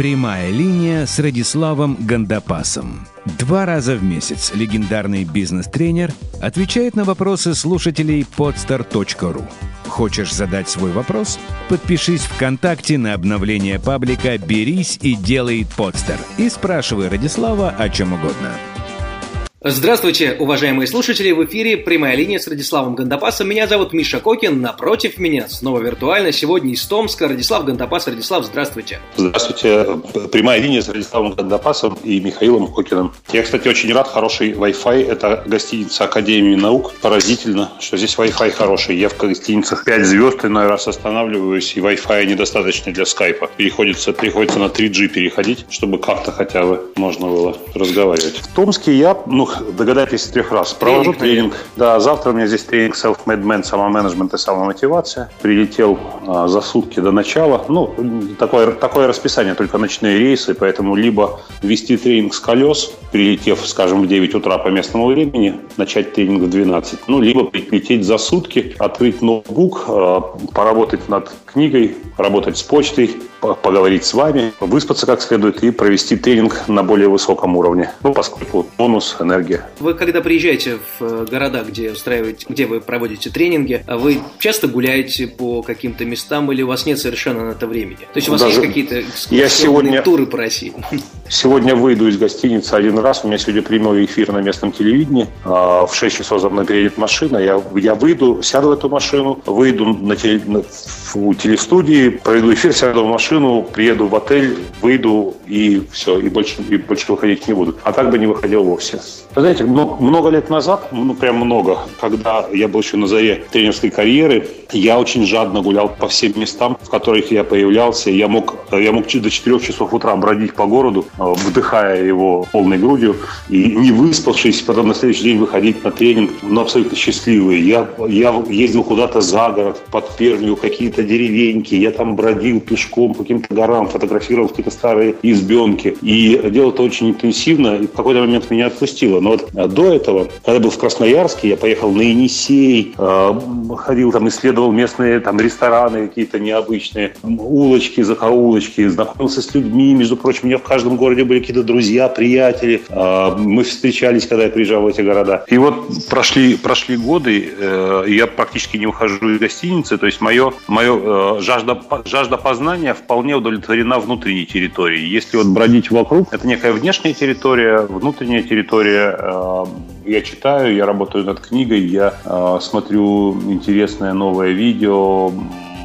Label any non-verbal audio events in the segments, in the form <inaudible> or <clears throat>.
Прямая линия с Радиславом Гандапасом. Два раза в месяц легендарный бизнес-тренер отвечает на вопросы слушателей podstar.ru. Хочешь задать свой вопрос? Подпишись ВКонтакте на обновление паблика «Берись и делай подстер» и спрашивай Радислава о чем угодно. Здравствуйте, уважаемые слушатели! В эфире прямая линия с Радиславом Гандапасом. Меня зовут Миша Кокин. Напротив меня, снова виртуально, сегодня из Томска. Радислав Гандапас. Радислав, здравствуйте. Здравствуйте. Прямая линия с Радиславом Гандапасом и Михаилом Кокиным. Я, кстати, очень рад. Хороший Wi-Fi. Это гостиница Академии наук. Поразительно, что здесь Wi-Fi хороший. Я в гостиницах 5 звезд иной раз останавливаюсь, и Wi-Fi недостаточно для скайпа. Приходится, приходится на 3G переходить, чтобы как-то хотя бы можно было разговаривать. В Томске я, ну, догадайтесь трех раз. Провожу тренинг. тренинг. Да, завтра у меня здесь тренинг Self-Made Man, самоменеджмент и самомотивация. Прилетел а, за сутки до начала. Ну, такое, такое расписание, только ночные рейсы, поэтому либо вести тренинг с колес, прилетев, скажем, в 9 утра по местному времени, начать тренинг в 12. Ну, либо прилететь за сутки, открыть ноутбук, а, поработать над книгой, работать с почтой, поговорить с вами, выспаться как следует и провести тренинг на более высоком уровне. Ну, поскольку бонус, энергия. Вы когда приезжаете в э, города, где устраиваете, где вы проводите тренинги, а вы часто гуляете по каким-то местам или у вас нет совершенно на это времени? То есть у вас Даже есть какие-то я сегодня... туры по России? Сегодня выйду из гостиницы один раз. У меня сегодня прямой эфир на местном телевидении. А, в 6 часов за мной приедет машина. Я, я выйду, сяду в эту машину, выйду на, теле, телестудии, проведу эфир, сяду в машину, приеду в отель, выйду и все, и больше, и больше выходить не буду. А так бы не выходил вовсе. Вы знаете, много лет назад, ну прям много, когда я был еще на заре тренерской карьеры, я очень жадно гулял по всем местам, в которых я появлялся. Я мог, я мог до 4 часов утра бродить по городу, э, вдыхая его полной грудью, и не выспавшись, потом на следующий день выходить на тренинг, но абсолютно счастливый. Я, я ездил куда-то за город, под Пермию, какие-то деревеньки, я там бродил пешком по каким-то горам, фотографировал какие-то старые избенки. И делал это очень интенсивно, и в какой-то момент меня отпустило. Но вот а, до этого, когда был в Красноярске, я поехал на Енисей, э, ходил там, исследовал местные там рестораны какие-то необычные, улочки, закоулочки, знакомился с людьми. Между прочим, у меня в каждом городе были какие-то друзья, приятели. Э, мы встречались, когда я приезжал в эти города. И вот прошли, прошли годы, э, я практически не ухожу из гостиницы, то есть мое, мое жажда, жажда познания вполне удовлетворена внутренней территорией. Если вот бродить вокруг, это некая внешняя территория, внутренняя территория я читаю, я работаю над книгой, я э, смотрю интересное новое видео,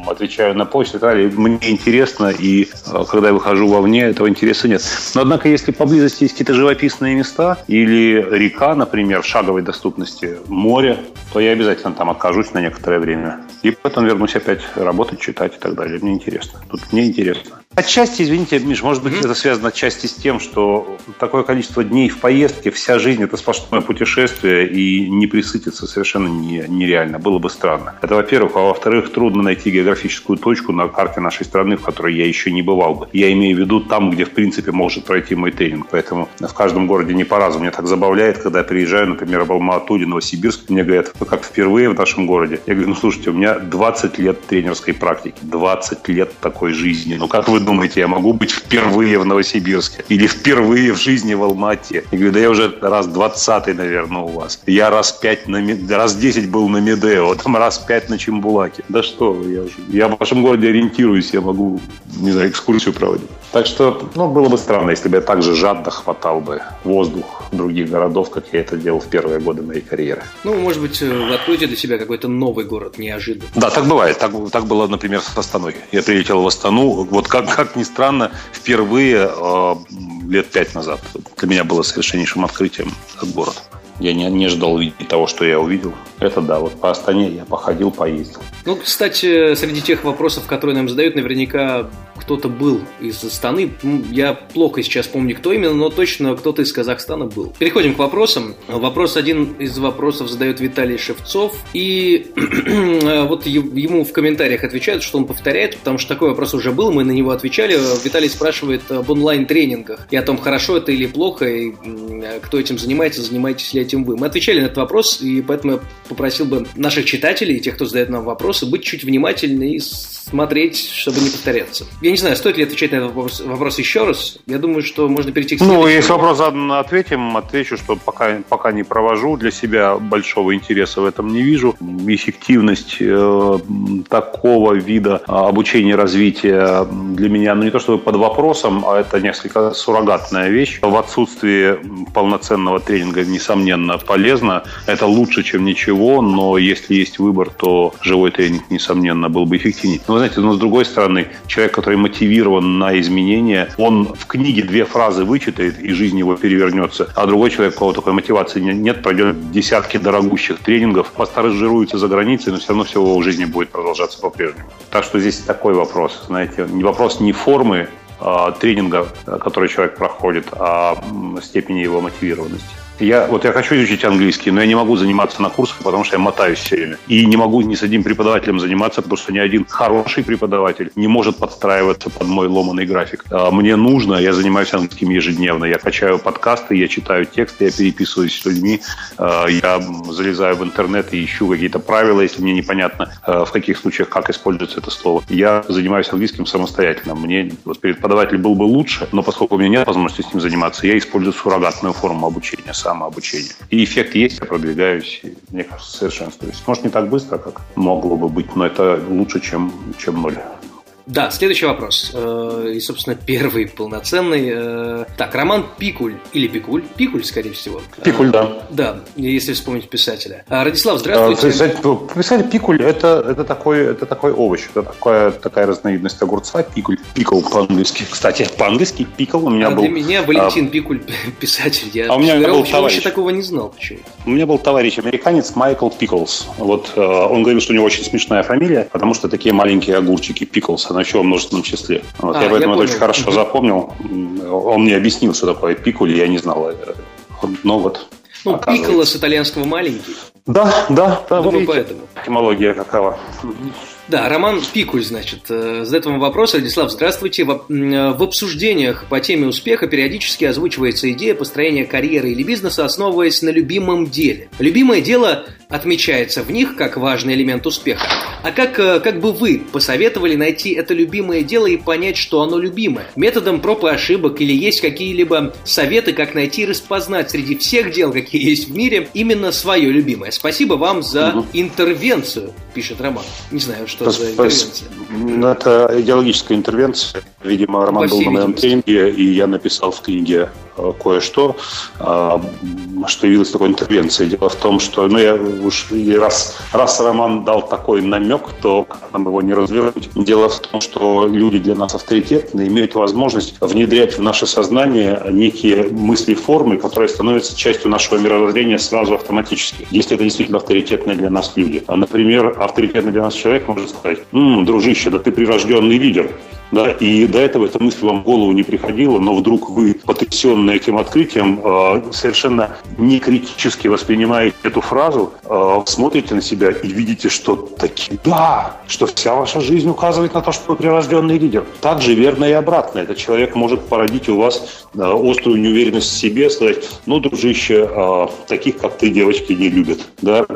отвечаю на почту и так далее. Мне интересно, и э, когда я выхожу вовне, этого интереса нет. Но, однако, если поблизости есть какие-то живописные места или река, например, в шаговой доступности, море, то я обязательно там окажусь на некоторое время. И потом вернусь опять работать, читать и так далее. Мне интересно. Тут мне интересно. Отчасти, извините, Миш, может быть, mm-hmm. это связано отчасти с тем, что такое количество дней в поездке, вся жизнь – это сплошное путешествие, и не присытиться совершенно не, нереально. Было бы странно. Это, во-первых. А во-вторых, трудно найти географическую точку на карте нашей страны, в которой я еще не бывал бы. Я имею в виду там, где, в принципе, может пройти мой тренинг. Поэтому в каждом городе не по-разному. Меня так забавляет, когда я приезжаю, например, в Алма-Ату или Новосибирск, мне говорят, вы как впервые в нашем городе? Я говорю, ну, слушайте, у меня 20 лет тренерской практики, 20 лет такой жизни. Ну, как вы думаете, я могу быть впервые в Новосибирске или впервые в жизни в Алмате? Я говорю, да я уже раз двадцатый, наверное, у вас. Я раз пять на раз десять был на Медео, там раз пять на Чембулаке. Да что вы, я уже... Я в вашем городе ориентируюсь, я могу, не знаю, экскурсию проводить. Так что, ну, было бы странно, если бы я так же жадно хватал бы воздух других городов, как я это делал в первые годы моей карьеры. Ну, может быть, э, вы откроете для себя какой-то новый город неожиданно. Да, так бывает. Так, так было, например, с Астаной. Я прилетел в Астану. Вот как, как ни странно, впервые э, лет пять назад для меня было совершеннейшим открытием этот город. Я не, не ждал увидеть того, что я увидел. Это да, вот по Астане я походил, поездил. Ну, кстати, среди тех вопросов, которые нам задают, наверняка кто-то был из Астаны. Я плохо сейчас помню, кто именно, но точно кто-то из Казахстана был. Переходим к вопросам. Вопрос один из вопросов задает Виталий Шевцов. И <clears throat> вот ему в комментариях отвечают, что он повторяет, потому что такой вопрос уже был, мы на него отвечали. Виталий спрашивает об онлайн-тренингах и о том, хорошо это или плохо, и кто этим занимается, занимаетесь ли делаете вы? Мы отвечали на этот вопрос, и поэтому я попросил бы наших читателей, тех, кто задает нам вопросы, быть чуть внимательнее и смотреть, чтобы не повторяться. Я не знаю, стоит ли отвечать на этот вопрос, вопрос еще раз. Я думаю, что можно перейти к следующему. Ну, если вопрос задан, ответим. Отвечу, что пока, пока не провожу для себя большого интереса в этом не вижу. Эффективность э, такого вида обучения и развития для меня, ну не то чтобы под вопросом, а это несколько суррогатная вещь. В отсутствии полноценного тренинга, несомненно, полезно. Это лучше, чем ничего, но если есть выбор, то живой тренинг, несомненно, был бы эффективнее. Но, вы знаете, но с другой стороны, человек, который мотивирован на изменения, он в книге две фразы вычитает, и жизнь его перевернется. А другой человек, у кого такой мотивации нет, пройдет десятки дорогущих тренингов, постаражируется за границей, но все равно все его в жизни будет продолжаться по-прежнему. Так что здесь такой вопрос, знаете, вопрос не формы а, тренинга, который человек проходит, а степени его мотивированности. Я, вот я хочу изучить английский, но я не могу заниматься на курсах, потому что я мотаюсь все время. И не могу ни с одним преподавателем заниматься, потому что ни один хороший преподаватель не может подстраиваться под мой ломанный график. А мне нужно, я занимаюсь английским ежедневно. Я качаю подкасты, я читаю тексты, я переписываюсь с людьми, а, я залезаю в интернет и ищу какие-то правила, если мне непонятно, а, в каких случаях как используется это слово. Я занимаюсь английским самостоятельно. Мне вот преподаватель был бы лучше, но поскольку у меня нет возможности с ним заниматься, я использую суррогатную форму обучения самообучение. И эффект есть, я продвигаюсь, и, мне кажется, совершенствуюсь. Может, не так быстро, как могло бы быть, но это лучше, чем, чем ноль. Да, следующий вопрос. Э, и, собственно, первый полноценный. Э, так, Роман Пикуль или Пикуль? Пикуль, скорее всего. Пикуль, да. Да, если вспомнить писателя. Радислав, здравствуйте. Писатель Пикуль это, это, такой, это такой овощ. Это такая, такая разновидность огурца. Пикуль. Пикл по-английски. Кстати, по-английски пикл у меня а был... для меня Валентин а... Пикуль <laughs> писатель. Я, а у меня был товарищ. такого не знал. Почему? У меня был товарищ американец Майкл Пиклс. Вот э, он говорил, что у него очень смешная фамилия, потому что такие маленькие огурчики Пиклс на еще в множественном числе. Вот, а, я поэтому я это очень хорошо запомнил. Он мне объяснил, что такое пикули, я не знал. Но вот. Ну, пикколо с итальянского маленький. Да, да, да. Думаю, вот поэтому. Этимология какова. Да, Роман Пикуль, значит, э, задает вам вопрос. Владислав, здравствуйте. В, э, в обсуждениях по теме успеха периодически озвучивается идея построения карьеры или бизнеса, основываясь на любимом деле. Любимое дело отмечается в них как важный элемент успеха. А как, э, как бы вы посоветовали найти это любимое дело и понять, что оно любимое? Методом проб и ошибок или есть какие-либо советы, как найти и распознать среди всех дел, какие есть в мире, именно свое любимое? Спасибо вам за угу. интервенцию, пишет Роман. Не знаю, что за интервенция. Это идеологическая интервенция. Видимо, Роман был на моем тренинге, и я написал в книге кое-что, а, что явилось такой интервенцией. Дело в том, что, ну, я уж и раз, раз Роман дал такой намек, то как нам его не развернуть. Дело в том, что люди для нас авторитетные имеют возможность внедрять в наше сознание некие мысли формы, которые становятся частью нашего мировоззрения сразу автоматически, если это действительно авторитетные для нас люди. А, например, авторитетный для нас человек может сказать, «М, дружище, да ты прирожденный лидер да, и до этого эта мысль вам в голову не приходила, но вдруг вы, потрясенные этим открытием, э, совершенно не критически воспринимаете эту фразу, э, смотрите на себя и видите, что таки да, что вся ваша жизнь указывает на то, что вы прирожденный лидер. Также верно и обратно. Этот человек может породить у вас э, острую неуверенность в себе, сказать, ну, дружище, таких, как ты, девочки, не любят. Да?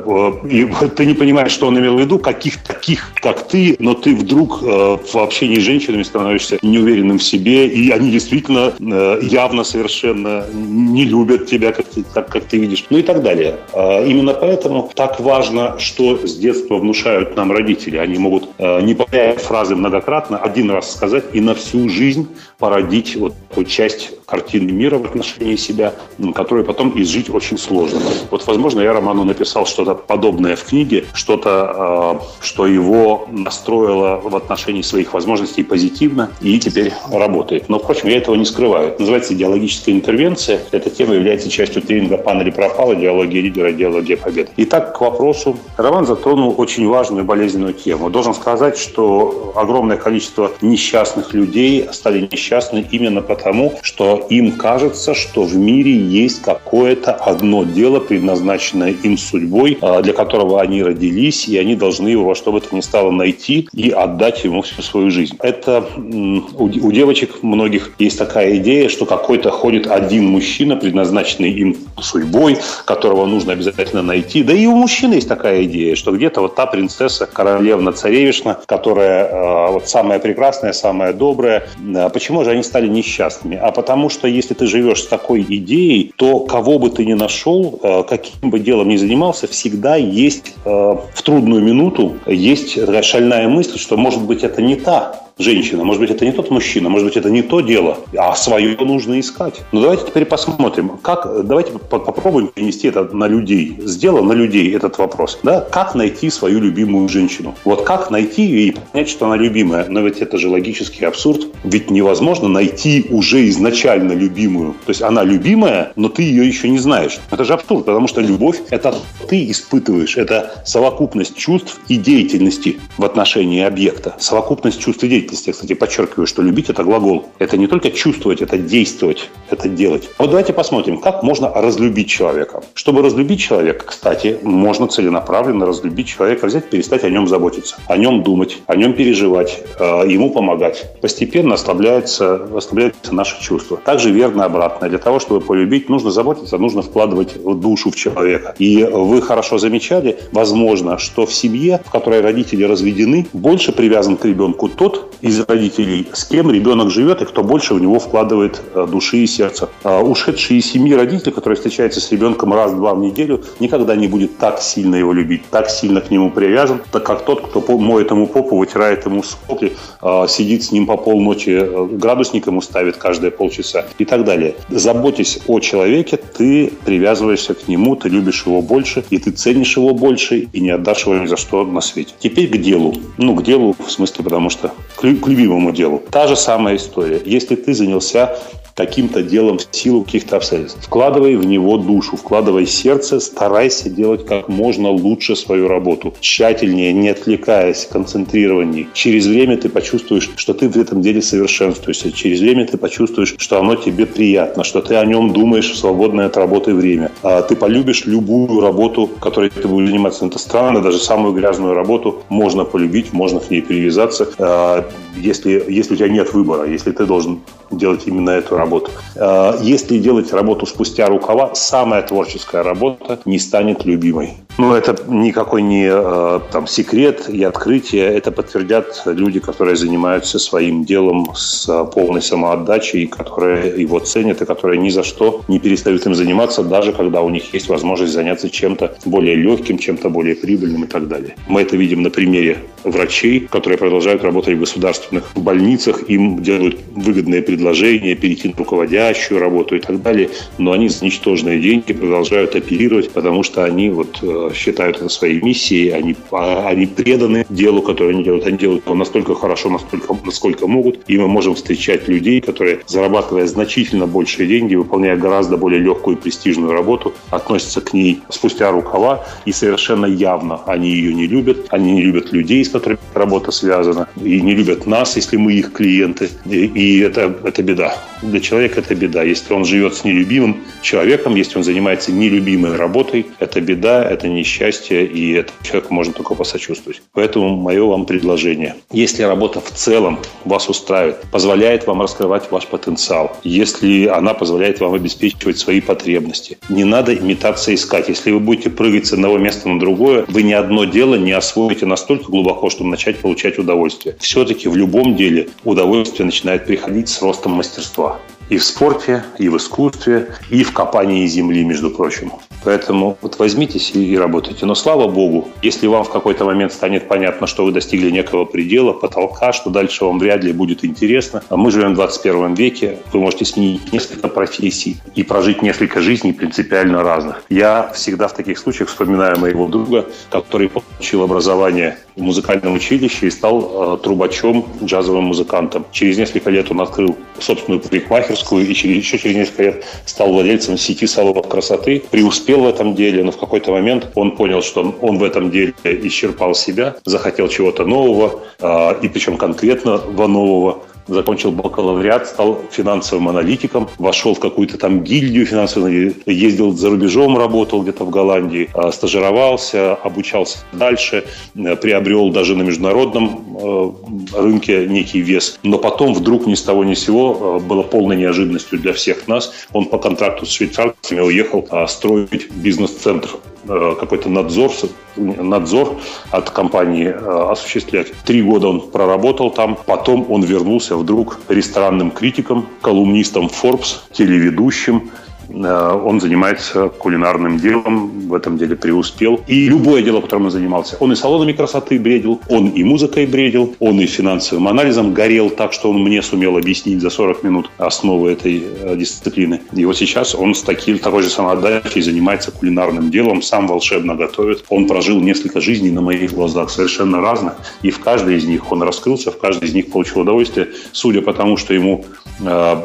И ты не понимаешь, что он имел в виду, каких таких, как ты, но ты вдруг в общении с женщинами женщинами становишься неуверенным в себе, и они действительно э, явно совершенно не любят тебя, как ты, так, как ты видишь, ну и так далее. А именно поэтому так важно, что с детства внушают нам родители. Они могут, э, не повторяя фразы многократно, один раз сказать и на всю жизнь породить вот такую часть картины мира в отношении себя, которую потом изжить очень сложно. Вот, возможно, я Роману написал что-то подобное в книге, что-то, э, что его настроило в отношении своих возможностей позитивно позитивно и теперь работает. Но, впрочем, я этого не скрываю. Это называется идеологическая интервенция. Эта тема является частью тренинга «Пан или пропал. Идеология лидера, идеология победы». Итак, к вопросу. Роман затронул очень важную болезненную тему. Должен сказать, что огромное количество несчастных людей стали несчастны именно потому, что им кажется, что в мире есть какое-то одно дело, предназначенное им судьбой, а, для которого они родились, и они должны его во что бы то ни стало найти и отдать ему всю свою жизнь. Это у, у девочек многих есть такая идея, что какой-то ходит один мужчина, предназначенный им судьбой, которого нужно обязательно найти. Да и у мужчин есть такая идея, что где-то вот та принцесса, королевна, царевишна, которая э, вот самая прекрасная, самая добрая. Э, почему же они стали несчастными? А потому что если ты живешь с такой идеей, то кого бы ты ни нашел, э, каким бы делом ни занимался, всегда есть э, в трудную минуту есть такая шальная мысль, что может быть это не та женщина, может быть, это не тот мужчина, может быть, это не то дело, а свое нужно искать. Но давайте теперь посмотрим, как, давайте попробуем перенести это на людей. Сделал на людей этот вопрос. Да? Как найти свою любимую женщину? Вот как найти и понять, что она любимая? Но ведь это же логический абсурд. Ведь невозможно найти уже изначально любимую. То есть она любимая, но ты ее еще не знаешь. Это же абсурд, потому что любовь – это ты испытываешь. Это совокупность чувств и деятельности в отношении объекта. Совокупность чувств и деятельности деятельности. Я, кстати, подчеркиваю, что любить – это глагол. Это не только чувствовать, это действовать, это делать. Вот давайте посмотрим, как можно разлюбить человека. Чтобы разлюбить человека, кстати, можно целенаправленно разлюбить человека, взять, перестать о нем заботиться, о нем думать, о нем переживать, э, ему помогать. Постепенно ослабляется, ослабляются наши чувства. Также верно обратно. Для того, чтобы полюбить, нужно заботиться, нужно вкладывать душу в человека. И вы хорошо замечали, возможно, что в семье, в которой родители разведены, больше привязан к ребенку тот, из родителей, с кем ребенок живет и кто больше в него вкладывает э, души и сердца. А ушедший из семьи родитель, который встречается с ребенком раз-два в неделю, никогда не будет так сильно его любить, так сильно к нему привязан, так как тот, кто моет ему попу, вытирает ему сопли, а, сидит с ним по полночи, э, градусник ему ставит каждые полчаса и так далее. Заботясь о человеке, ты привязываешься к нему, ты любишь его больше, и ты ценишь его больше, и не отдашь его ни за что на свете. Теперь к делу. Ну, к делу в смысле, потому что к любимому делу. Та же самая история. Если ты занялся каким-то делом в силу каких-то обстоятельств. Вкладывай в него душу, вкладывай сердце, старайся делать как можно лучше свою работу. Тщательнее, не отвлекаясь, концентрированнее. Через время ты почувствуешь, что ты в этом деле совершенствуешься. Через время ты почувствуешь, что оно тебе приятно, что ты о нем думаешь в свободное от работы время. А ты полюбишь любую работу, которой ты будешь заниматься. Это странно, даже самую грязную работу можно полюбить, можно к ней привязаться, а, если, если у тебя нет выбора, если ты должен делать именно эту работу. А, если делать работу спустя рукава, самая творческая работа не станет любимой. Ну, это никакой не а, там, секрет и открытие. Это подтвердят люди, которые занимаются своим делом с полной самоотдачей, которые его ценят и которые ни за что не перестают им заниматься, даже когда у них есть возможность заняться чем-то более легким, чем-то более прибыльным и так далее. Мы это видим на примере врачей, которые продолжают работать в государственных больницах, им делают выгодные предложения перейти руководящую работу и так далее, но они за ничтожные деньги продолжают оперировать, потому что они вот э, считают это своей миссией, они, они преданы делу, которое они делают. Они делают его настолько хорошо, насколько, насколько могут, и мы можем встречать людей, которые, зарабатывая значительно большие деньги, выполняя гораздо более легкую и престижную работу, относятся к ней спустя рукава, и совершенно явно они ее не любят, они не любят людей, с которыми работа связана, и не любят нас, если мы их клиенты, и, и это, это беда. Для человека это беда. Если он живет с нелюбимым человеком, если он занимается нелюбимой работой, это беда, это несчастье, и это человеку можно только посочувствовать. Поэтому мое вам предложение. Если работа в целом вас устраивает, позволяет вам раскрывать ваш потенциал, если она позволяет вам обеспечивать свои потребности, не надо имитация искать. Если вы будете прыгать с одного места на другое, вы ни одно дело не освоите настолько глубоко, чтобы начать получать удовольствие. Все-таки в любом деле удовольствие начинает приходить с ростом мастерства и в спорте, и в искусстве, и в копании земли, между прочим. Поэтому вот возьмитесь и, работайте. Но слава богу, если вам в какой-то момент станет понятно, что вы достигли некого предела, потолка, что дальше вам вряд ли будет интересно, а мы живем в 21 веке, вы можете сменить несколько профессий и прожить несколько жизней принципиально разных. Я всегда в таких случаях вспоминаю моего друга, который получил образование в музыкальном училище и стал э, трубачом, джазовым музыкантом. Через несколько лет он открыл собственную парикмахерскую и через, еще через несколько лет стал владельцем сети салонов красоты, преуспел в этом деле, но в какой-то момент он понял, что он в этом деле исчерпал себя, захотел чего-то нового, э, и причем конкретно нового, закончил бакалавриат, стал финансовым аналитиком, вошел в какую-то там гильдию финансовую, ездил за рубежом, работал где-то в Голландии, а, стажировался, обучался дальше, э, приобрел даже на международном э, рынке некий вес. Но потом вдруг ни с того ни с сего э, было полной неожиданностью для всех нас. Он по контракту с швейцарцами уехал а, строить бизнес-центр какой-то надзор, надзор от компании осуществлять. Три года он проработал там, потом он вернулся вдруг ресторанным критиком, колумнистом Forbes, телеведущим, Э, он занимается кулинарным делом, в этом деле преуспел. И любое дело, которым он занимался, он и салонами красоты бредил, он и музыкой бредил, он и финансовым анализом горел так, что он мне сумел объяснить за 40 минут основы этой э, дисциплины. И вот сейчас он с таким, такой же самоотдачей занимается кулинарным делом, сам волшебно готовит. Он прожил несколько жизней на моих глазах, совершенно разных. И в каждой из них он раскрылся, в каждой из них получил удовольствие, судя по тому, что ему э,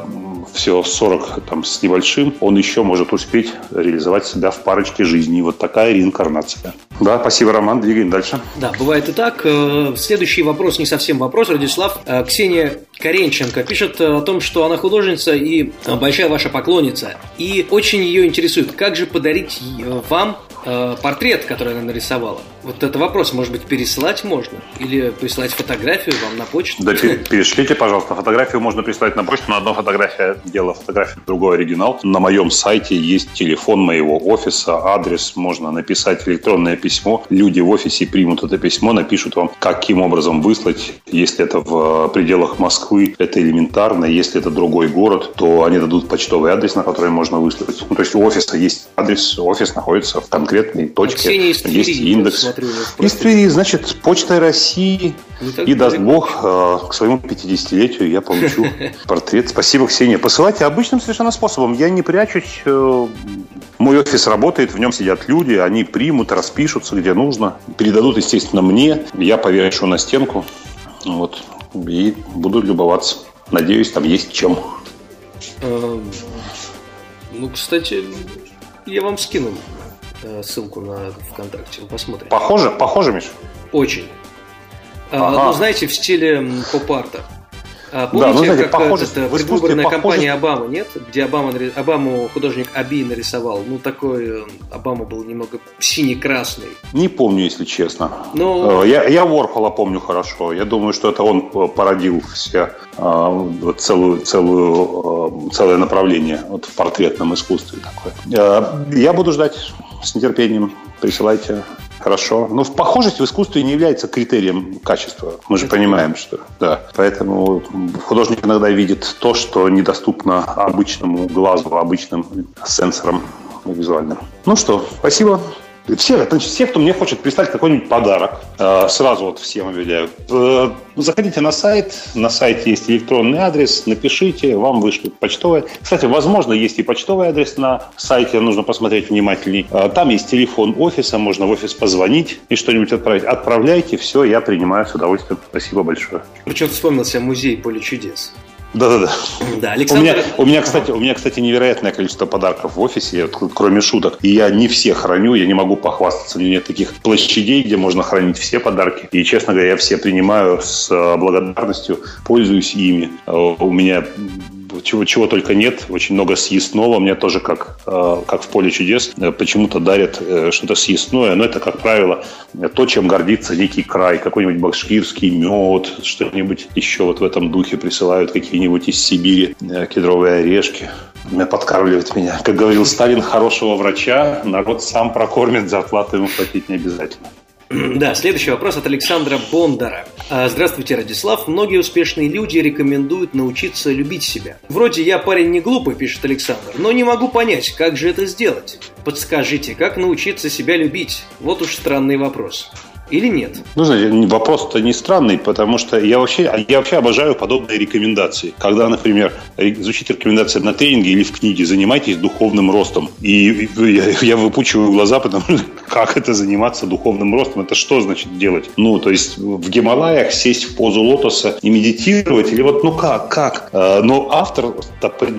всего 40 там, с небольшим, он еще может успеть реализовать себя в парочке жизней. Вот такая реинкарнация. Да, спасибо, Роман. Двигаем дальше. Да, бывает и так. Э, следующий вопрос, не совсем вопрос, Радислав. Э, Ксения Каренченко пишет о том, что она художница и большая ваша поклонница. И очень ее интересует, как же подарить вам э, портрет, который она нарисовала. Вот это вопрос, может быть, переслать можно? Или прислать фотографию вам на почту? Да, перешлите, пожалуйста. Фотографию можно прислать на почту, но одна фотография дело фотографии, другой оригинал. На моем сайте есть телефон моего офиса, адрес, можно написать электронное письмо. Люди в офисе примут это письмо, напишут вам, каким образом выслать. Если это в пределах Москвы, это элементарно. Если это другой город, то они дадут почтовый адрес, на который можно выслать. Ну, то есть у офиса есть адрес, офис находится в конкретной точке. есть индекс. Смотрю, из Твери, значит, Почта России. И даст Бог, э, к своему 50-летию я получу <laughs> портрет. Спасибо, Ксения. Посылайте обычным совершенно способом. Я не прячусь. Э, мой офис работает, в нем сидят люди, они примут, распишутся, где нужно. Передадут, естественно, мне. Я повешу на стенку. Вот. И буду любоваться. Надеюсь, там есть чем. Эм, ну, кстати, я вам скинул ссылку на ВКонтакте, вы посмотрите. Похоже? Похоже, Миш? Очень. А, ага. Ну, знаете, в стиле поп-арта. А, помните, да, ну, знаете, как похоже, это, предвыборная кампания Обамы, нет? Где Обама, Обаму художник Аби нарисовал. Ну, такой э, Обама был немного синий-красный. Не помню, если честно. Но... Э, я, я Ворхола помню хорошо. Я думаю, что это он породил все целую, целую, целое направление вот в портретном искусстве такое. Я буду ждать с нетерпением. Присылайте. Хорошо. Но в похожесть в искусстве не является критерием качества. Мы же понимаем, что да. Поэтому художник иногда видит то, что недоступно обычному глазу, обычным сенсорам визуальным. Ну что, спасибо. Все, значит, все, кто мне хочет прислать какой-нибудь подарок, э, сразу вот всем объявляю. Э, заходите на сайт, на сайте есть электронный адрес, напишите, вам вышлют почтовый. Кстати, возможно, есть и почтовый адрес на сайте, нужно посмотреть внимательней. Э, там есть телефон офиса, можно в офис позвонить и что-нибудь отправить. Отправляйте, все, я принимаю с удовольствием. Спасибо большое. Причем вспомнился музей «Поле чудес». Да-да-да. Да, Александр... у, меня, у, меня, кстати, у меня, кстати, невероятное количество подарков в офисе, кроме шуток. И я не все храню, я не могу похвастаться. У меня нет таких площадей, где можно хранить все подарки. И, честно говоря, я все принимаю с э, благодарностью, пользуюсь ими. Э, у меня чего, чего только нет, очень много съестного. Мне тоже, как, э, как в поле чудес, э, почему-то дарят э, что-то съестное, но это, как правило, то, чем гордится дикий край. Какой-нибудь башкирский мед, что-нибудь еще вот в этом духе присылают, какие-нибудь из Сибири кедровые орешки подкармливать меня. Как говорил Сталин, хорошего врача народ сам прокормит, зарплату ему платить не обязательно. <clears throat> Да, следующий вопрос от Александра Бондара. А, здравствуйте, Радислав. Многие успешные люди рекомендуют научиться любить себя. Вроде я парень не глупый, пишет Александр, но не могу понять, как же это сделать. Подскажите, как научиться себя любить? Вот уж странный вопрос или нет? Ну, знаете, вопрос-то не странный, потому что я вообще, я вообще обожаю подобные рекомендации. Когда, например, звучит рекомендация на тренинге или в книге «Занимайтесь духовным ростом». И я, <laughs> я выпучиваю глаза, потому что <laughs> как это заниматься духовным ростом? Это что значит делать? Ну, то есть в Гималаях сесть в позу лотоса и медитировать? Или вот, ну как, как? А, но автор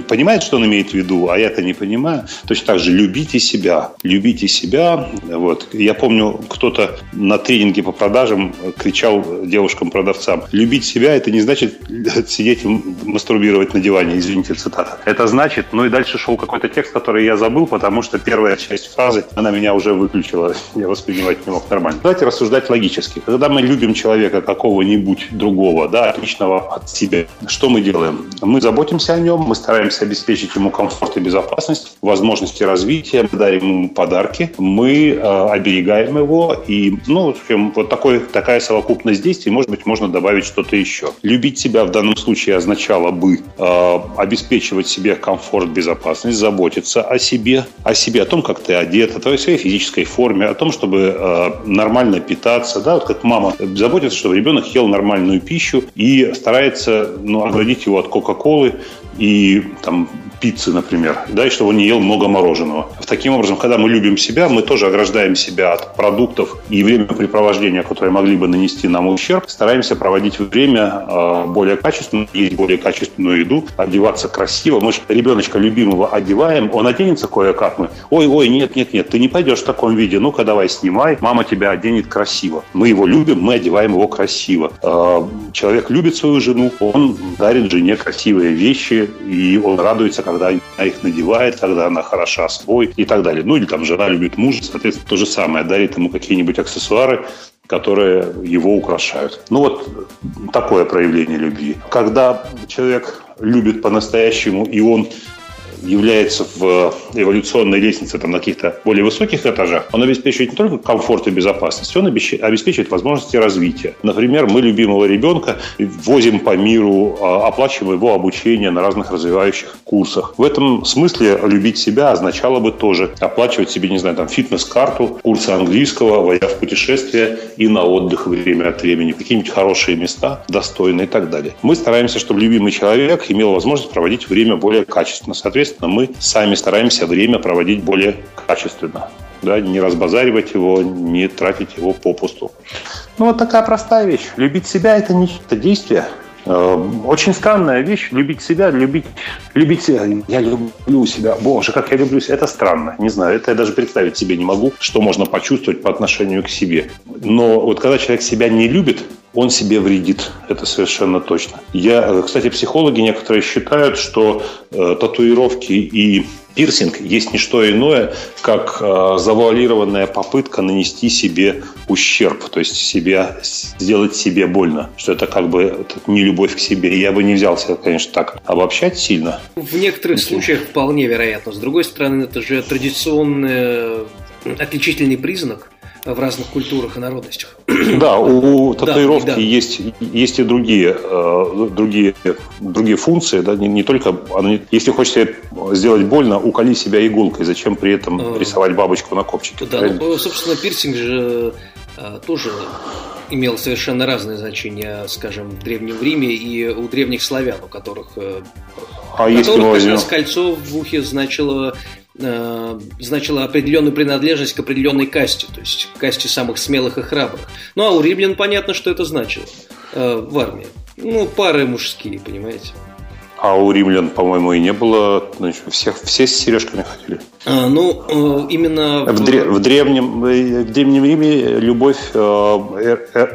понимает, что он имеет в виду, а я-то не понимаю. Точно так же любите себя. Любите себя. Вот. Я помню, кто-то на тренинге тренинге по продажам кричал девушкам-продавцам. Любить себя – это не значит сидеть мастурбировать на диване, извините, цитата. Это значит, ну и дальше шел какой-то текст, который я забыл, потому что первая часть фразы, она меня уже выключила, <laughs> я воспринимать не мог нормально. Давайте рассуждать логически. Когда мы любим человека какого-нибудь другого, да, отличного от себя, что мы делаем? Мы заботимся о нем, мы стараемся обеспечить ему комфорт и безопасность, возможности развития, дарим ему подарки, мы э, оберегаем его, и, ну, общем, вот такой, такая совокупность действий, может быть, можно добавить что-то еще. Любить себя в данном случае означало бы э, обеспечивать себе комфорт, безопасность, заботиться о себе, о себе, о том, как ты одет, о своей физической форме, о том, чтобы э, нормально питаться, да, вот как мама заботится, чтобы ребенок ел нормальную пищу и старается, ну, оградить его от Кока-Колы и там пиццы, например, да, и чтобы он не ел много мороженого. Таким образом, когда мы любим себя, мы тоже ограждаем себя от продуктов и времяпрепровождения, которые могли бы нанести нам ущерб. Стараемся проводить время э, более качественно, есть более качественную еду, одеваться красиво. Мы же ребеночка любимого одеваем, он оденется кое-как мы. Ой, ой, нет, нет, нет, ты не пойдешь в таком виде. Ну-ка, давай снимай, мама тебя оденет красиво. Мы его любим, мы одеваем его красиво. Э, человек любит свою жену, он дарит жене красивые вещи, и он радуется, когда она их надевает, когда она хороша собой и так далее. Ну или там жена любит мужа, соответственно, то же самое, дарит ему какие-нибудь аксессуары, которые его украшают. Ну вот такое проявление любви. Когда человек любит по-настоящему, и он является в эволюционной лестнице там, на каких-то более высоких этажах, он обеспечивает не только комфорт и безопасность, он обеспечивает возможности развития. Например, мы любимого ребенка возим по миру, а, оплачиваем его обучение на разных развивающих курсах. В этом смысле любить себя означало бы тоже оплачивать себе, не знаю, там фитнес-карту, курсы английского, водя в путешествия и на отдых время от времени, какие-нибудь хорошие места, достойные и так далее. Мы стараемся, чтобы любимый человек имел возможность проводить время более качественно. Соответственно, соответственно, мы сами стараемся время проводить более качественно. Да, не разбазаривать его, не тратить его попусту. Ну, вот такая простая вещь. Любить себя – это не это действие. Э, очень странная вещь – любить себя, любить, любить себя. Я люблю себя. Боже, как я люблю себя. Это странно. Не знаю, это я даже представить себе не могу, что можно почувствовать по отношению к себе. Но вот когда человек себя не любит, он себе вредит. Это совершенно точно. Я, кстати, психологи некоторые считают, что э, татуировки и пирсинг есть не что иное, как э, завуалированная попытка нанести себе ущерб, то есть себя, сделать себе больно, что это как бы это не любовь к себе. Я бы не взялся, конечно, так обобщать сильно. В некоторых случаях вполне вероятно. С другой стороны, это же традиционный отличительный признак в разных культурах и народностях. <clears throat> Да, у татуировки да, да. есть есть и другие э, другие другие функции, да, не, не только если хочешь сделать больно, уколи себя иголкой, зачем при этом э, рисовать бабочку на копчике? Да, ну, собственно, пирсинг же э, тоже имел совершенно разные значения, скажем, в Древнем Риме и у древних славян, у которых, а у которых как раз кольцо в ухе значило э, значила определенную принадлежность к определенной касте, то есть к касте самых смелых и храбрых. Ну а у римлян понятно, что это значило э, в армии. Ну, пары мужские, понимаете. А у римлян, по-моему, и не было. Значит, всех, все с сережками ходили. А, ну, э, именно... В, дре, в, древнем, в древнем Риме любовь э,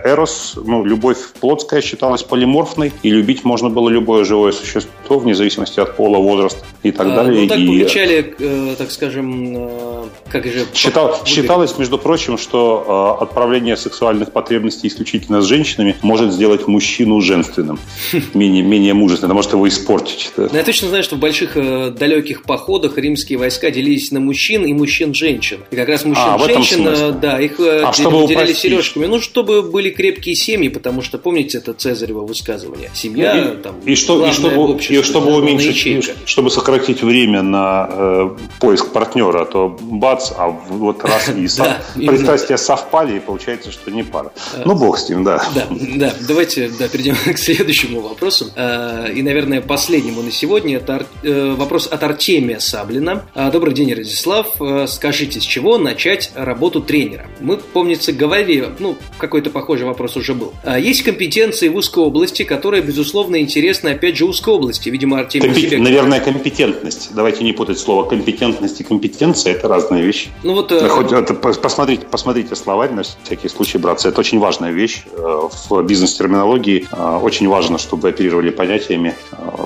эрос, ну, любовь плотская считалась полиморфной, и любить можно было любое живое существо, вне зависимости от пола, возраста и так а, далее. Ну, так и... помечали, э, так скажем, как же... Считал, считалось, между прочим, что отправление сексуальных потребностей исключительно с женщинами может сделать мужчину женственным, <laughs> менее, менее мужественным, может его испортить испортить. Да. Но я точно знаю, что в больших э, далеких походах римские войска делились на мужчин и мужчин-женщин. И как раз мужчин-женщин, а, да, их э, а, чтобы выделяли сережками. Ну, чтобы были крепкие семьи, потому что, помните, это Цезарево высказывание. Семья, и, там, и, что, и чтобы, общество, и чтобы уменьшить, и, чтобы сократить время на э, поиск партнера, а то бац, а вот раз и <laughs> пристрастия совпали, и получается, что не пара. Ну, бог с ним, да. Да, да. Давайте да, перейдем <laughs> к следующему вопросу. Э, и, наверное, последнему последнему на сегодня. Это э, вопрос от Артемия Саблина. А, добрый день, Радислав. Э, скажите, с чего начать работу тренера? Мы, помнится, говорили, ну, какой-то похожий вопрос уже был. А, есть компетенции в узкой области, которые, безусловно, интересны, опять же, узкой области. Видимо, Артемий Компи... себе... Наверное, компетентность. Давайте не путать слово компетентность и компетенция. Это разные вещи. Ну вот... Э... Хоть, это, посмотрите, посмотрите словарь на всякий случай, братцы. Это очень важная вещь э, в бизнес-терминологии. Э, очень важно, чтобы оперировали понятиями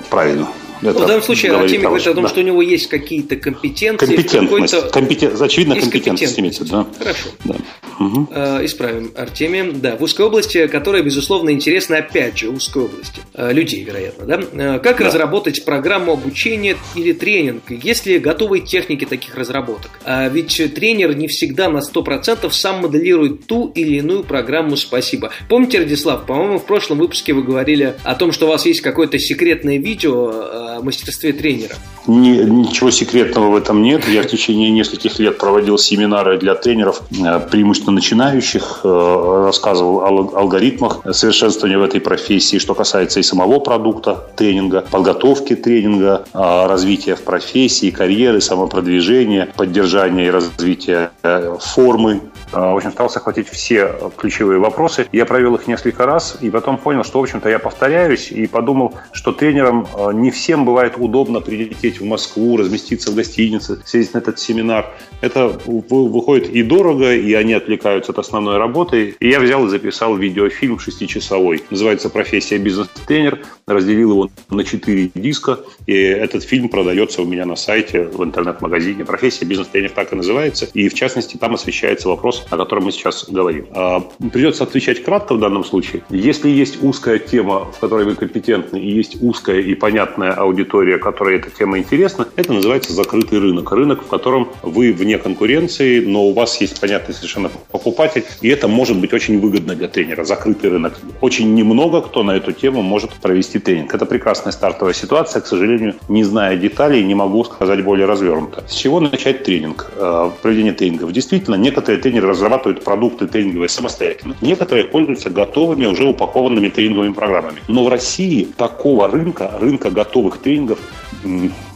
правильно. Это в данном случае Артемий говорит о том, да. что у него есть какие-то компетенции. Компетентность. Компетен... Очевидно, есть компетентность имеется. Да. Хорошо. Да. Угу. Э, исправим Артемия. Да, в узкой области, которая, безусловно, интересна, опять же, узкой области. Э, людей, вероятно. Да? Э, как да. разработать программу обучения или тренинг? Есть ли готовые техники таких разработок? А ведь тренер не всегда на 100% сам моделирует ту или иную программу «Спасибо». Помните, Радислав, по-моему, в прошлом выпуске вы говорили о том, что у вас есть какое-то секретное видео э, мастерстве тренера? Ни, ничего секретного в этом нет. Я в течение нескольких лет проводил семинары для тренеров, э, преимущественно начинающих, э, рассказывал о алгоритмах совершенствования в этой профессии, что касается и самого продукта тренинга, подготовки тренинга, э, развития в профессии, карьеры, самопродвижения, поддержания и развития формы. В общем, старался охватить все ключевые вопросы. Я провел их несколько раз и потом понял, что, в общем-то, я повторяюсь и подумал, что тренерам не всем бывает удобно прилететь в Москву, разместиться в гостинице, сесть на этот семинар. Это выходит и дорого, и они отвлекаются от основной работы. И я взял и записал видеофильм шестичасовой. Называется «Профессия бизнес-тренер». Разделил его на четыре диска. И этот фильм продается у меня на сайте, в интернет-магазине. «Профессия бизнес-тренер» так и называется. И, в частности, там освещается вопрос, о котором мы сейчас говорим. А, придется отвечать кратко в данном случае. Если есть узкая тема, в которой вы компетентны, и есть узкая и понятная аудитория, которой эта тема интересна, это называется закрытый рынок. Рынок, в котором вы вне конкуренции, но у вас есть понятный совершенно покупатель, и это может быть очень выгодно для тренера. Закрытый рынок. Очень немного кто на эту тему может провести тренинг. Это прекрасная стартовая ситуация. К сожалению, не зная деталей, не могу сказать более развернуто. С чего начать тренинг? Э, проведение тренингов. Действительно, некоторые тренеры разрабатывают продукты тренинговые самостоятельно. Некоторые пользуются готовыми, уже упакованными тренинговыми программами. Но в России такого рынка, рынка готовых тренингов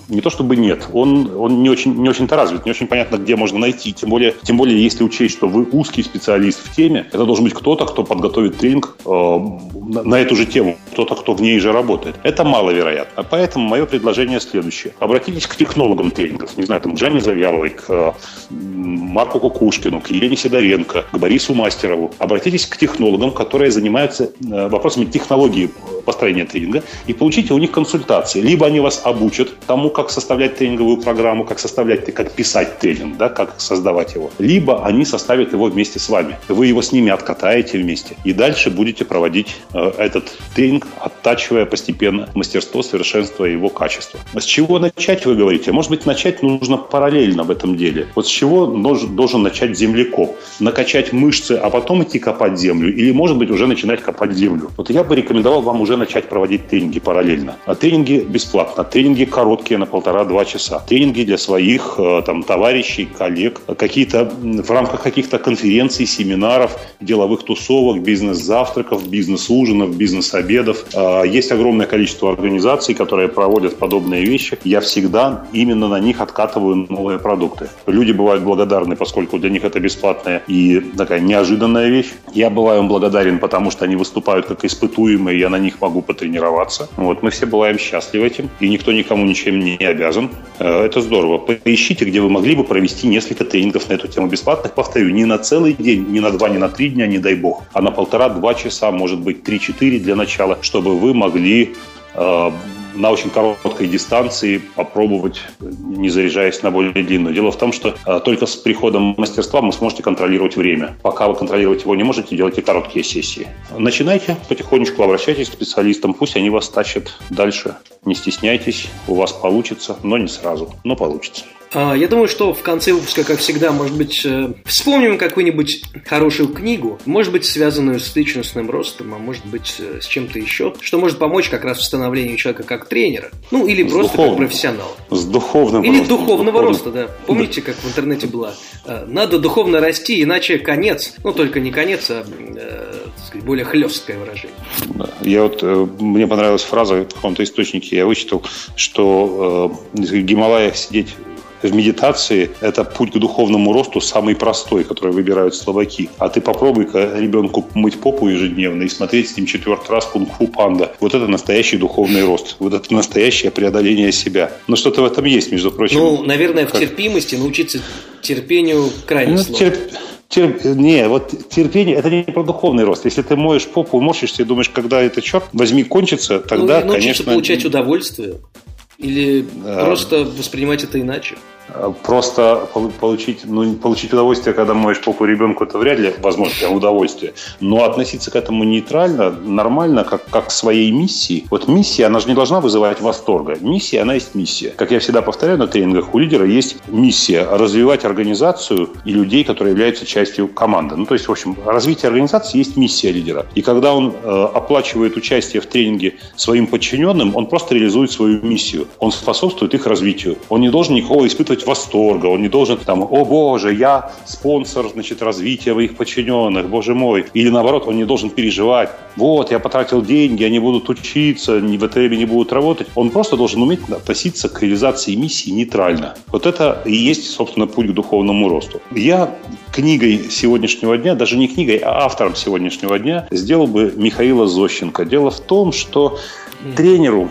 не то чтобы нет, он, он не очень не очень-то развит, не очень понятно, где можно найти. Тем более, тем более, если учесть, что вы узкий специалист в теме, это должен быть кто-то, кто подготовит тренинг э, на, на эту же тему, кто-то, кто в ней же работает. Это маловероятно. Поэтому мое предложение следующее. Обратитесь к технологам тренингов, не знаю, там, к Завьяловой, к э, Марку Кукушкину, к Елене Сидоренко, к Борису Мастерову. Обратитесь к технологам, которые занимаются э, вопросами технологии построения тренинга, и получите у них консультации. Либо они вас обучат тому, как составлять тренинговую программу, как составлять, как писать тренинг, да, как создавать его. Либо они составят его вместе с вами. Вы его с ними откатаете вместе. И дальше будете проводить э, этот тренинг, оттачивая постепенно мастерство, совершенствуя его качество. С чего начать, вы говорите? Может быть, начать нужно параллельно в этом деле. Вот с чего должен, начать землекоп? Накачать мышцы, а потом идти копать землю? Или, может быть, уже начинать копать землю? Вот я бы рекомендовал вам уже начать проводить тренинги параллельно. А тренинги бесплатно. Тренинги короткие, полтора-два часа. Тренинги для своих э, там, товарищей, коллег, какие-то в рамках каких-то конференций, семинаров, деловых тусовок, бизнес-завтраков, бизнес-ужинов, бизнес-обедов. А, есть огромное количество организаций, которые проводят подобные вещи. Я всегда именно на них откатываю новые продукты. Люди бывают благодарны, поскольку для них это бесплатная и такая неожиданная вещь. Я бываю им благодарен, потому что они выступают как испытуемые, я на них могу потренироваться. Вот, мы все бываем счастливы этим, и никто никому ничем не обязан. Э, это здорово. Поищите, где вы могли бы провести несколько тренингов на эту тему бесплатных. Повторю, не на целый день, не на два, не на три дня, не дай бог, а на полтора-два часа, может быть, три-четыре для начала, чтобы вы могли э, на очень короткой дистанции попробовать, не заряжаясь на более длинную. Дело в том, что э, только с приходом мастерства вы сможете контролировать время. Пока вы контролировать его не можете, делайте короткие сессии. Начинайте потихонечку, обращайтесь к специалистам, пусть они вас тащат дальше. Не стесняйтесь, у вас получится, но не сразу, но получится. А, я думаю, что в конце выпуска, как всегда, может быть, э, вспомним какую-нибудь хорошую книгу, может быть, связанную с личностным ростом, а может быть, э, с чем-то еще, что может помочь как раз в становлении человека как тренера, ну, или с просто духовным. как профессионала. С духовным Или ростом. духовного роста, да. Помните, как в интернете было? Надо духовно расти, иначе конец. Ну, только не конец, а, сказать, более хлесткое выражение. Я вот, э, мне понравилась фраза в каком-то источнике, я вычитал, что э, в Гималаях сидеть в медитации это путь к духовному росту самый простой, который выбирают слабаки. А ты попробуй-ка ребенку мыть попу ежедневно и смотреть с ним четвертый раз кунг-фу панда. Вот это настоящий духовный рост. Вот это настоящее преодоление себя. Но что-то в этом есть, между прочим. Ну, наверное, в как... терпимости научиться терпению крайне ну, сложно. Терп... Терп... Не, вот терпение это не про духовный рост. Если ты моешь попу, морщишься и думаешь, когда это черт возьми кончится, тогда, ну, конечно... получать удовольствие. Или да. просто воспринимать это иначе? Просто получить, ну, получить удовольствие, когда моешь попу ребенку, это вряд ли возможно прям удовольствие. Но относиться к этому нейтрально, нормально, как, как к своей миссии. Вот миссия, она же не должна вызывать восторга. Миссия, она есть миссия. Как я всегда повторяю на тренингах, у лидера есть миссия развивать организацию и людей, которые являются частью команды. Ну, то есть, в общем, развитие организации есть миссия лидера. И когда он э, оплачивает участие в тренинге своим подчиненным, он просто реализует свою миссию. Он способствует их развитию. Он не должен никого испытывать восторга, он не должен там, о боже, я спонсор, значит, развития моих подчиненных, боже мой. Или наоборот, он не должен переживать, вот, я потратил деньги, они будут учиться, в ЭТМ не будут работать. Он просто должен уметь относиться к реализации миссии нейтрально. Вот это и есть, собственно, путь к духовному росту. Я книгой сегодняшнего дня, даже не книгой, а автором сегодняшнего дня, сделал бы Михаила Зощенко. Дело в том, что тренеру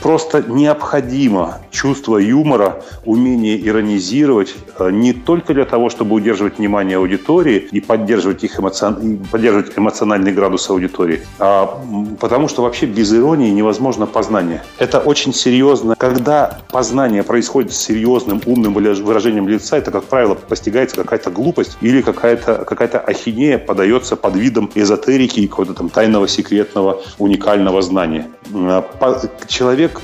просто необходимо чувство юмора, умение иронизировать э, не только для того, чтобы удерживать внимание аудитории и поддерживать, их эмоцион... поддерживать эмоциональный градус аудитории, а потому что вообще без иронии невозможно познание. Это очень серьезно. Когда познание происходит с серьезным, умным выражением лица, это, как правило, постигается какая-то глупость или какая-то какая ахинея подается под видом эзотерики и какого-то там тайного, секретного, уникального знания. Э, человек человек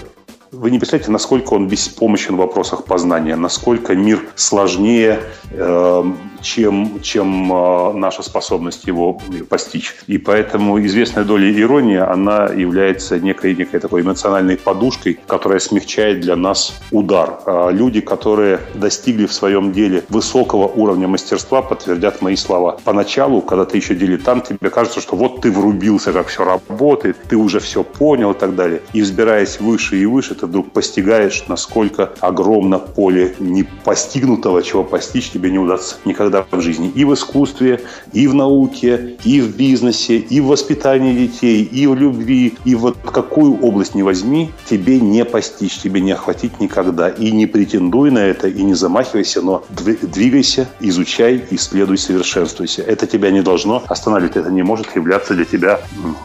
вы не представляете, насколько он беспомощен в вопросах познания, насколько мир сложнее, э, чем, чем э, наша способность его постичь. И поэтому известная доля иронии, она является некой, некой такой эмоциональной подушкой, которая смягчает для нас удар. А люди, которые достигли в своем деле высокого уровня мастерства, подтвердят мои слова. Поначалу, когда ты еще дилетант, тебе кажется, что вот ты врубился, как все работает, ты уже все понял и так далее. И взбираясь выше и выше, ты вдруг постигаешь, насколько огромно поле не постигнутого, чего постичь тебе не удастся никогда всегда в жизни. И в искусстве, и в науке, и в бизнесе, и в воспитании детей, и в любви. И вот какую область не возьми, тебе не постичь, тебе не охватить никогда. И не претендуй на это, и не замахивайся, но двигайся, изучай, исследуй, совершенствуйся. Это тебя не должно останавливать, это не может являться для тебя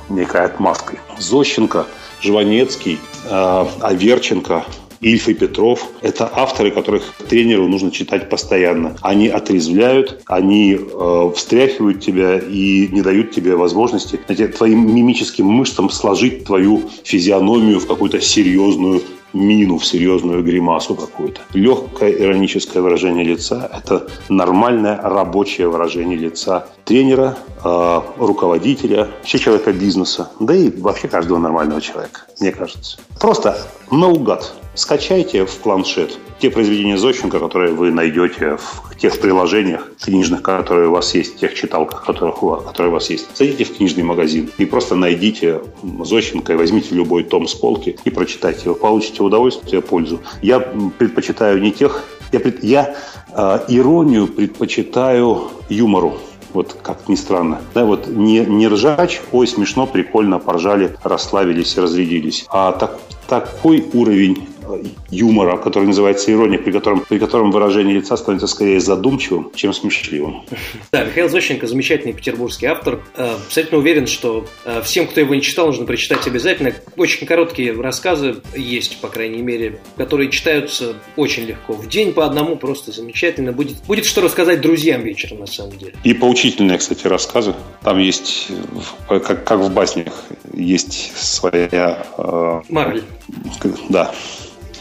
некой отмазкой. Зощенко, Жванецкий, э, Аверченко, Ильф и Петров – это авторы, которых тренеру нужно читать постоянно. Они отрезвляют, они э, встряхивают тебя и не дают тебе возможности знаете, твоим мимическим мышцам сложить твою физиономию в какую-то серьезную мину, в серьезную гримасу какую-то. Легкое ироническое выражение лица – это нормальное рабочее выражение лица тренера, э, руководителя, вообще человека бизнеса, да и вообще каждого нормального человека, мне кажется. Просто наугад Скачайте в планшет те произведения Зощенко, которые вы найдете в тех приложениях книжных, которые у вас есть, в тех читалках, которых у вас, которые у вас есть. Зайдите в книжный магазин и просто найдите Зощенко и возьмите любой том с полки и прочитайте его. Получите удовольствие, пользу. Я предпочитаю не тех... Я, пред, я э, иронию предпочитаю юмору вот как ни странно. Да, вот не, не ржач, ой, смешно, прикольно, поржали, расслабились, разрядились. А так, такой уровень юмора, который называется ирония, при котором, при котором выражение лица становится скорее задумчивым, чем смешливым. <laughs> Да, Михаил Зощенко замечательный петербургский автор. Э, абсолютно уверен, что э, всем, кто его не читал, нужно прочитать обязательно. Очень короткие рассказы есть, по крайней мере, которые читаются очень легко. В день по одному просто замечательно. Будет, будет что рассказать друзьям вечером, на самом деле. И поучительные, кстати, рассказы. Там есть, как, как в баснях, есть своя... Э, Мораль. Да.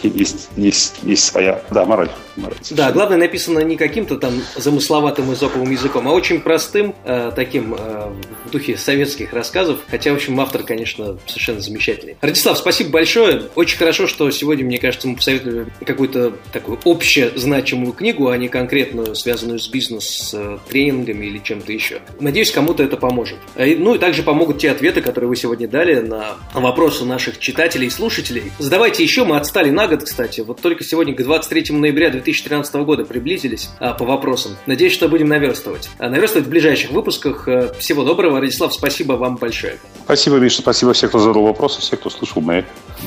Есть, есть, есть своя, да, мораль. мораль да, главное написано не каким-то там замысловатым изоповым языком, а очень простым, э, таким э, в духе советских рассказов. Хотя, в общем, автор, конечно, совершенно замечательный. Радислав, спасибо большое. Очень хорошо, что сегодня, мне кажется, мы посоветовали какую-то такую общезначимую книгу, а не конкретную, связанную с бизнес-тренингами или чем-то еще. Надеюсь, кому-то это поможет. Э, ну и также помогут те ответы, которые вы сегодня дали на вопросы наших читателей и слушателей. Задавайте еще, мы отстали на год, кстати. Вот только сегодня, к 23 ноября 2013 года приблизились а, по вопросам. Надеюсь, что будем наверстывать. А, наверстывать в ближайших выпусках. А, всего доброго. Радислав, спасибо вам большое. Спасибо, Миша. Спасибо всем, кто задал вопросы, всем, кто слышал мои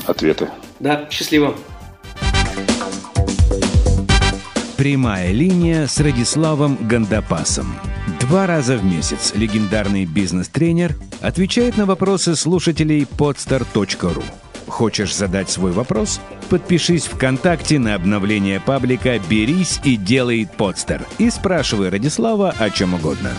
ответы. Да, счастливо. Прямая линия с Радиславом Гандапасом. Два раза в месяц легендарный бизнес-тренер отвечает на вопросы слушателей podstar.ru. Хочешь задать свой вопрос? Подпишись ВКонтакте на обновление паблика «Берись и делай подстер» и спрашивай Радислава о чем угодно.